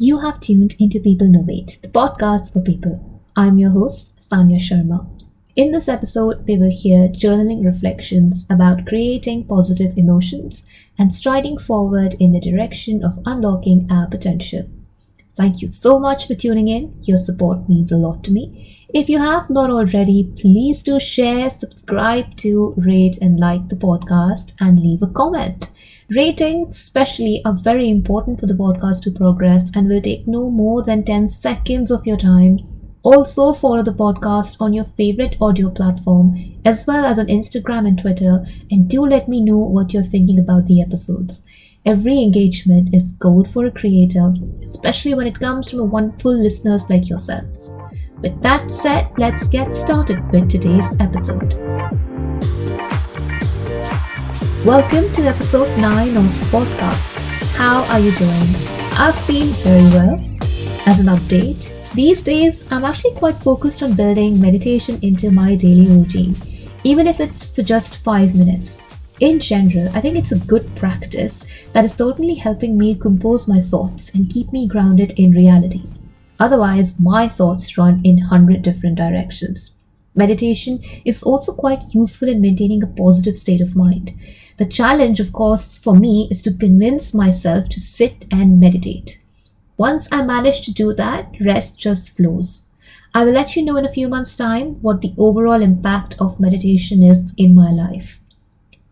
You have tuned into Peoplenovate, the podcast for people. I'm your host, Saniya Sharma. In this episode, we will hear journaling reflections about creating positive emotions and striding forward in the direction of unlocking our potential. Thank you so much for tuning in. Your support means a lot to me. If you have not already, please do share, subscribe to, rate, and like the podcast and leave a comment. Ratings, especially, are very important for the podcast to progress and will take no more than 10 seconds of your time. Also, follow the podcast on your favorite audio platform as well as on Instagram and Twitter, and do let me know what you're thinking about the episodes. Every engagement is gold for a creator, especially when it comes from wonderful listeners like yourselves. With that said, let's get started with today's episode. Welcome to episode 9 of the podcast. How are you doing? I've been very well. As an update, these days I'm actually quite focused on building meditation into my daily routine, even if it's for just 5 minutes. In general, I think it's a good practice that is certainly helping me compose my thoughts and keep me grounded in reality. Otherwise, my thoughts run in 100 different directions. Meditation is also quite useful in maintaining a positive state of mind. The challenge, of course, for me is to convince myself to sit and meditate. Once I manage to do that, rest just flows. I will let you know in a few months' time what the overall impact of meditation is in my life.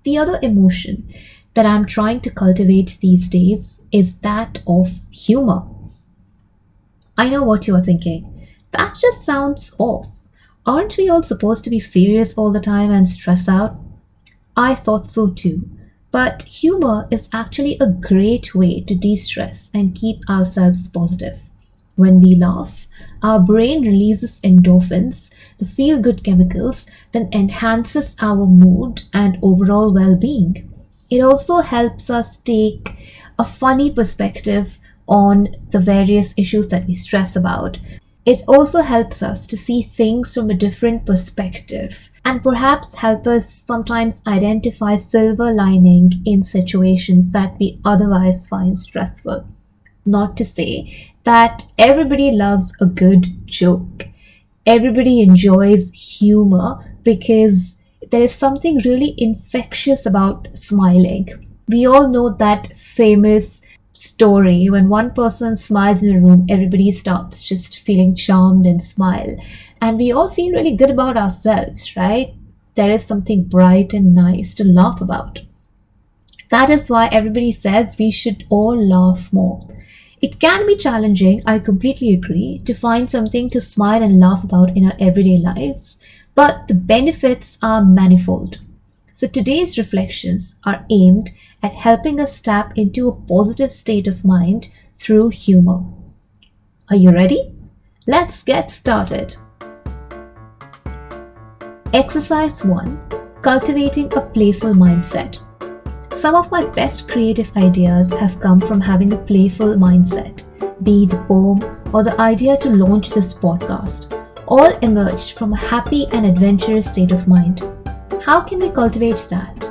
The other emotion that I'm trying to cultivate these days is that of humor. I know what you're thinking. That just sounds off. Aren't we all supposed to be serious all the time and stress out? I thought so too. But humor is actually a great way to de stress and keep ourselves positive. When we laugh, our brain releases endorphins, the feel good chemicals, that enhances our mood and overall well being. It also helps us take a funny perspective on the various issues that we stress about. It also helps us to see things from a different perspective and perhaps help us sometimes identify silver lining in situations that we otherwise find stressful. Not to say that everybody loves a good joke. Everybody enjoys humor because there is something really infectious about smiling. We all know that famous story when one person smiles in a room everybody starts just feeling charmed and smile. And we all feel really good about ourselves right? There is something bright and nice to laugh about. That is why everybody says we should all laugh more. It can be challenging i completely agree to find something to smile and laugh about in our everyday lives but the benefits are manifold so today's reflections are aimed at helping us tap into a positive state of mind through humor. Are you ready? Let's get started. Exercise 1 Cultivating a Playful Mindset. Some of my best creative ideas have come from having a playful mindset, be it a poem or the idea to launch this podcast. All emerged from a happy and adventurous state of mind. How can we cultivate that?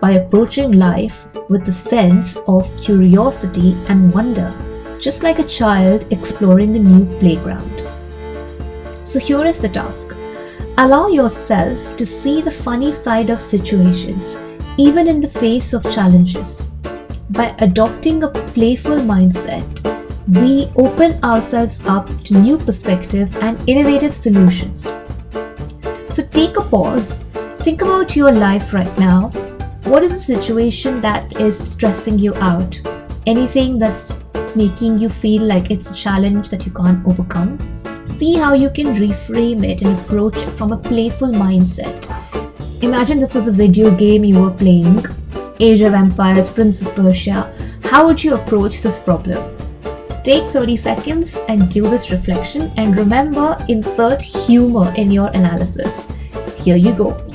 By approaching life with a sense of curiosity and wonder, just like a child exploring a new playground. So here is the task allow yourself to see the funny side of situations, even in the face of challenges. By adopting a playful mindset, we open ourselves up to new perspective and innovative solutions. So take a pause, think about your life right now what is a situation that is stressing you out? Anything that's making you feel like it's a challenge that you can't overcome? See how you can reframe it and approach it from a playful mindset. Imagine this was a video game you were playing Age of Empires, Prince of Persia. How would you approach this problem? Take 30 seconds and do this reflection, and remember, insert humor in your analysis. Here you go.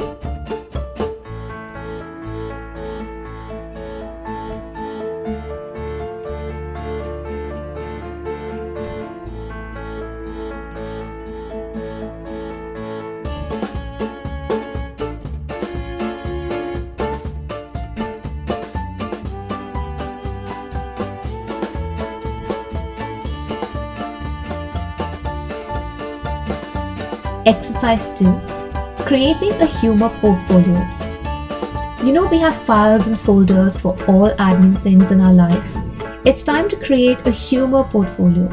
Exercise 2 Creating a Humor Portfolio. You know, we have files and folders for all admin things in our life. It's time to create a humor portfolio.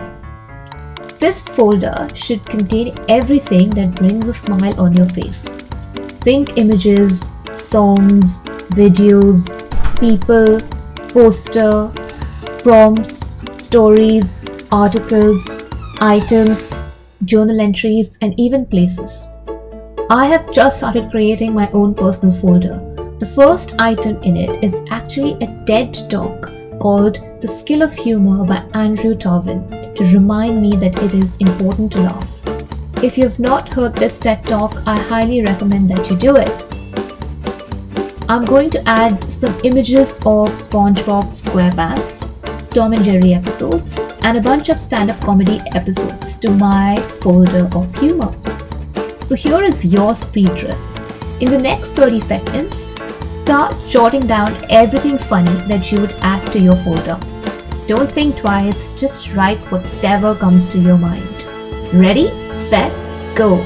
This folder should contain everything that brings a smile on your face. Think images, songs, videos, people, poster, prompts, stories, articles, items, journal entries, and even places. I have just started creating my own personal folder. The first item in it is actually a TED talk called The Skill of Humor by Andrew Tarvin to remind me that it is important to laugh. If you have not heard this TED talk, I highly recommend that you do it. I'm going to add some images of SpongeBob SquarePants, Tom and Jerry episodes, and a bunch of stand up comedy episodes to my folder of humor. So here is your speed drill. In the next 30 seconds, start jotting down everything funny that you would add to your folder. Don't think twice, just write whatever comes to your mind. Ready, set, go.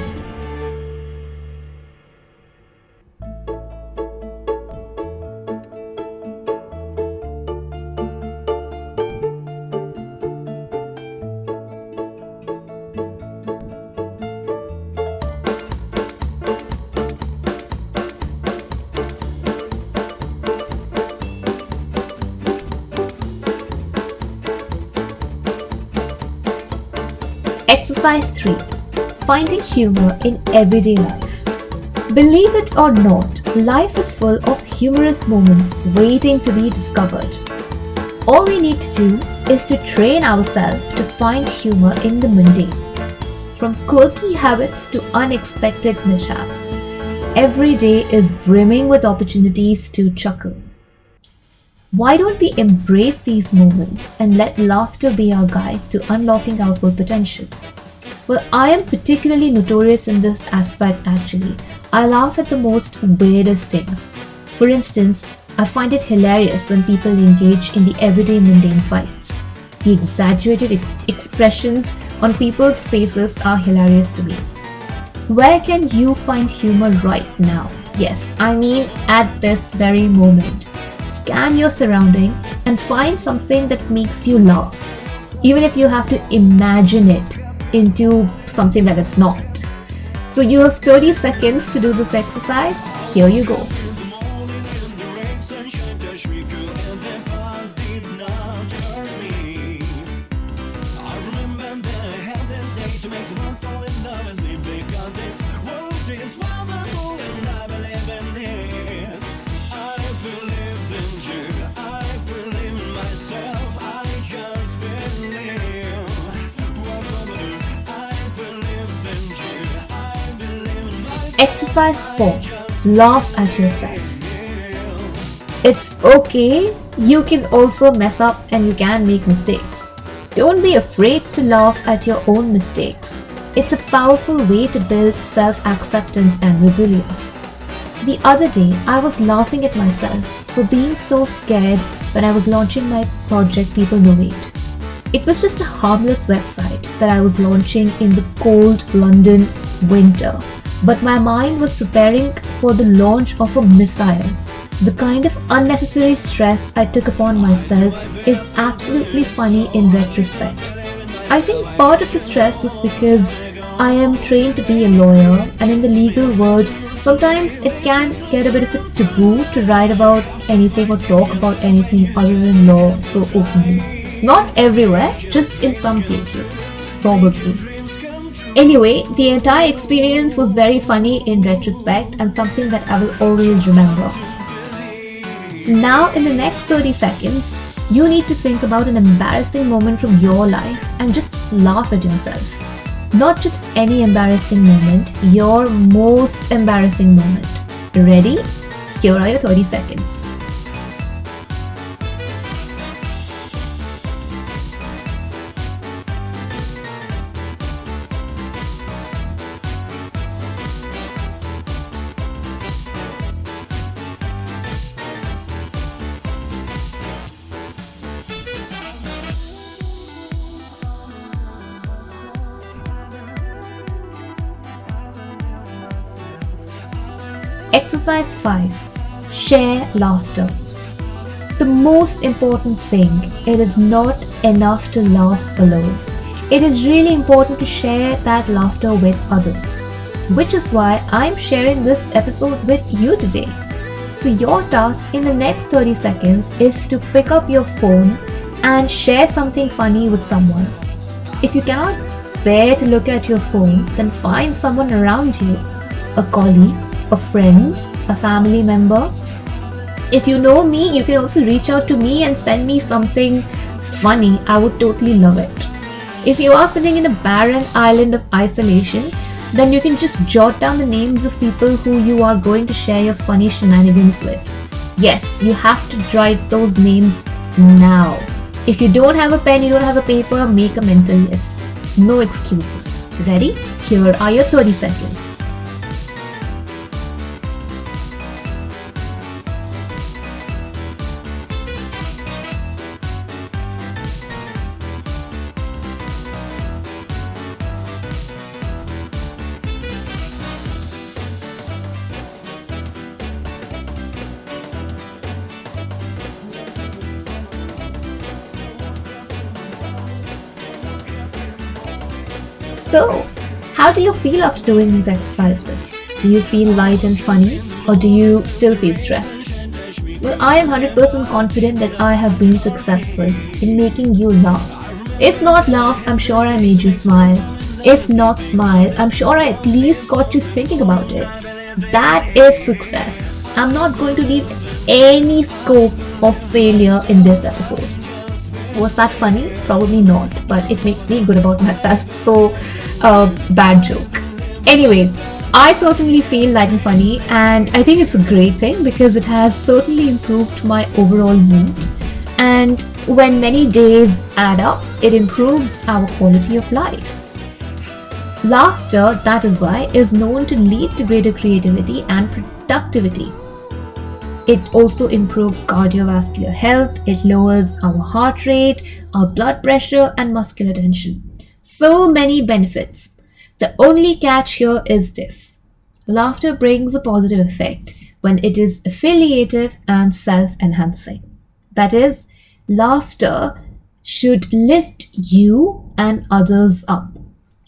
Exercise 3 Finding humor in everyday life. Believe it or not, life is full of humorous moments waiting to be discovered. All we need to do is to train ourselves to find humor in the mundane. From quirky habits to unexpected mishaps, every day is brimming with opportunities to chuckle. Why don't we embrace these moments and let laughter be our guide to unlocking our full potential? Well, I am particularly notorious in this aspect actually. I laugh at the most weirdest things. For instance, I find it hilarious when people engage in the everyday mundane fights. The exaggerated ex- expressions on people's faces are hilarious to me. Where can you find humor right now? Yes, I mean at this very moment. Scan your surrounding and find something that makes you laugh, even if you have to imagine it into something that it's not. So you have 30 seconds to do this exercise. Here you go. Exercise 4 Laugh at yourself. It's okay, you can also mess up and you can make mistakes. Don't be afraid to laugh at your own mistakes. It's a powerful way to build self acceptance and resilience. The other day, I was laughing at myself for being so scared when I was launching my project Peoplenovate. It was just a harmless website that I was launching in the cold London winter but my mind was preparing for the launch of a missile. The kind of unnecessary stress I took upon myself is absolutely funny in retrospect. I think part of the stress was because I am trained to be a lawyer, and in the legal world, sometimes it can get a bit of a taboo to write about anything or talk about anything other than law so openly. Not everywhere, just in some places, probably. Anyway, the entire experience was very funny in retrospect and something that I will always remember. So now, in the next 30 seconds, you need to think about an embarrassing moment from your life and just laugh at yourself. Not just any embarrassing moment, your most embarrassing moment. Ready? Here are your 30 seconds. Exercise 5 Share laughter. The most important thing, it is not enough to laugh alone. It is really important to share that laughter with others. Which is why I'm sharing this episode with you today. So, your task in the next 30 seconds is to pick up your phone and share something funny with someone. If you cannot bear to look at your phone, then find someone around you a colleague, a friend, a family member, if you know me, you can also reach out to me and send me something funny. I would totally love it. If you are sitting in a barren island of isolation, then you can just jot down the names of people who you are going to share your funny shenanigans with. Yes, you have to write those names now. If you don't have a pen, you don't have a paper, make a mental list. No excuses. Ready? Here are your 30 seconds. So, how do you feel after doing these exercises? Do you feel light and funny, or do you still feel stressed? Well, I am 100% confident that I have been successful in making you laugh. If not laugh, I'm sure I made you smile. If not smile, I'm sure I at least got you thinking about it. That is success. I'm not going to leave any scope of failure in this episode. Was that funny? Probably not, but it makes me good about myself. So, uh, bad joke. Anyways, I certainly feel light and funny, and I think it's a great thing because it has certainly improved my overall mood. And when many days add up, it improves our quality of life. Laughter, that is why, is known to lead to greater creativity and productivity. It also improves cardiovascular health, it lowers our heart rate, our blood pressure, and muscular tension. So many benefits. The only catch here is this laughter brings a positive effect when it is affiliative and self enhancing. That is, laughter should lift you and others up.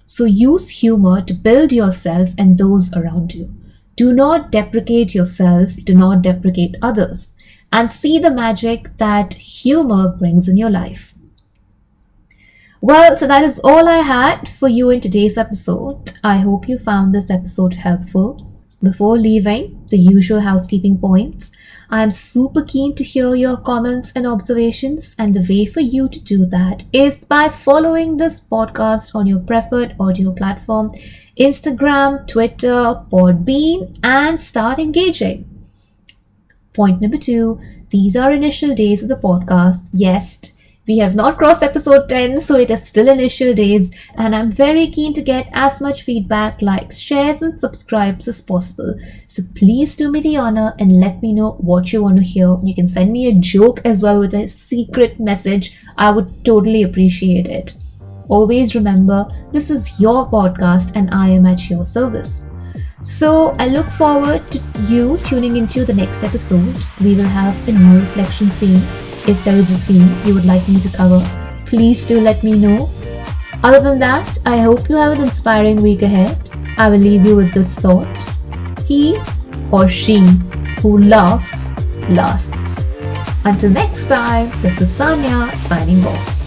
So use humor to build yourself and those around you. Do not deprecate yourself, do not deprecate others, and see the magic that humor brings in your life. Well, so that is all I had for you in today's episode. I hope you found this episode helpful. Before leaving, the usual housekeeping points. I am super keen to hear your comments and observations, and the way for you to do that is by following this podcast on your preferred audio platform Instagram, Twitter, Podbean, and start engaging. Point number two these are initial days of the podcast. Yes, we have not crossed episode 10, so it is still initial days, and I'm very keen to get as much feedback, likes, shares, and subscribes as possible. So please do me the honor and let me know what you want to hear. You can send me a joke as well with a secret message. I would totally appreciate it. Always remember, this is your podcast and I am at your service. So I look forward to you tuning into the next episode. We will have a new reflection theme. If there is a theme you would like me to cover, please do let me know. Other than that, I hope you have an inspiring week ahead. I will leave you with this thought He or she who loves lasts. Until next time, this is Saniya signing off.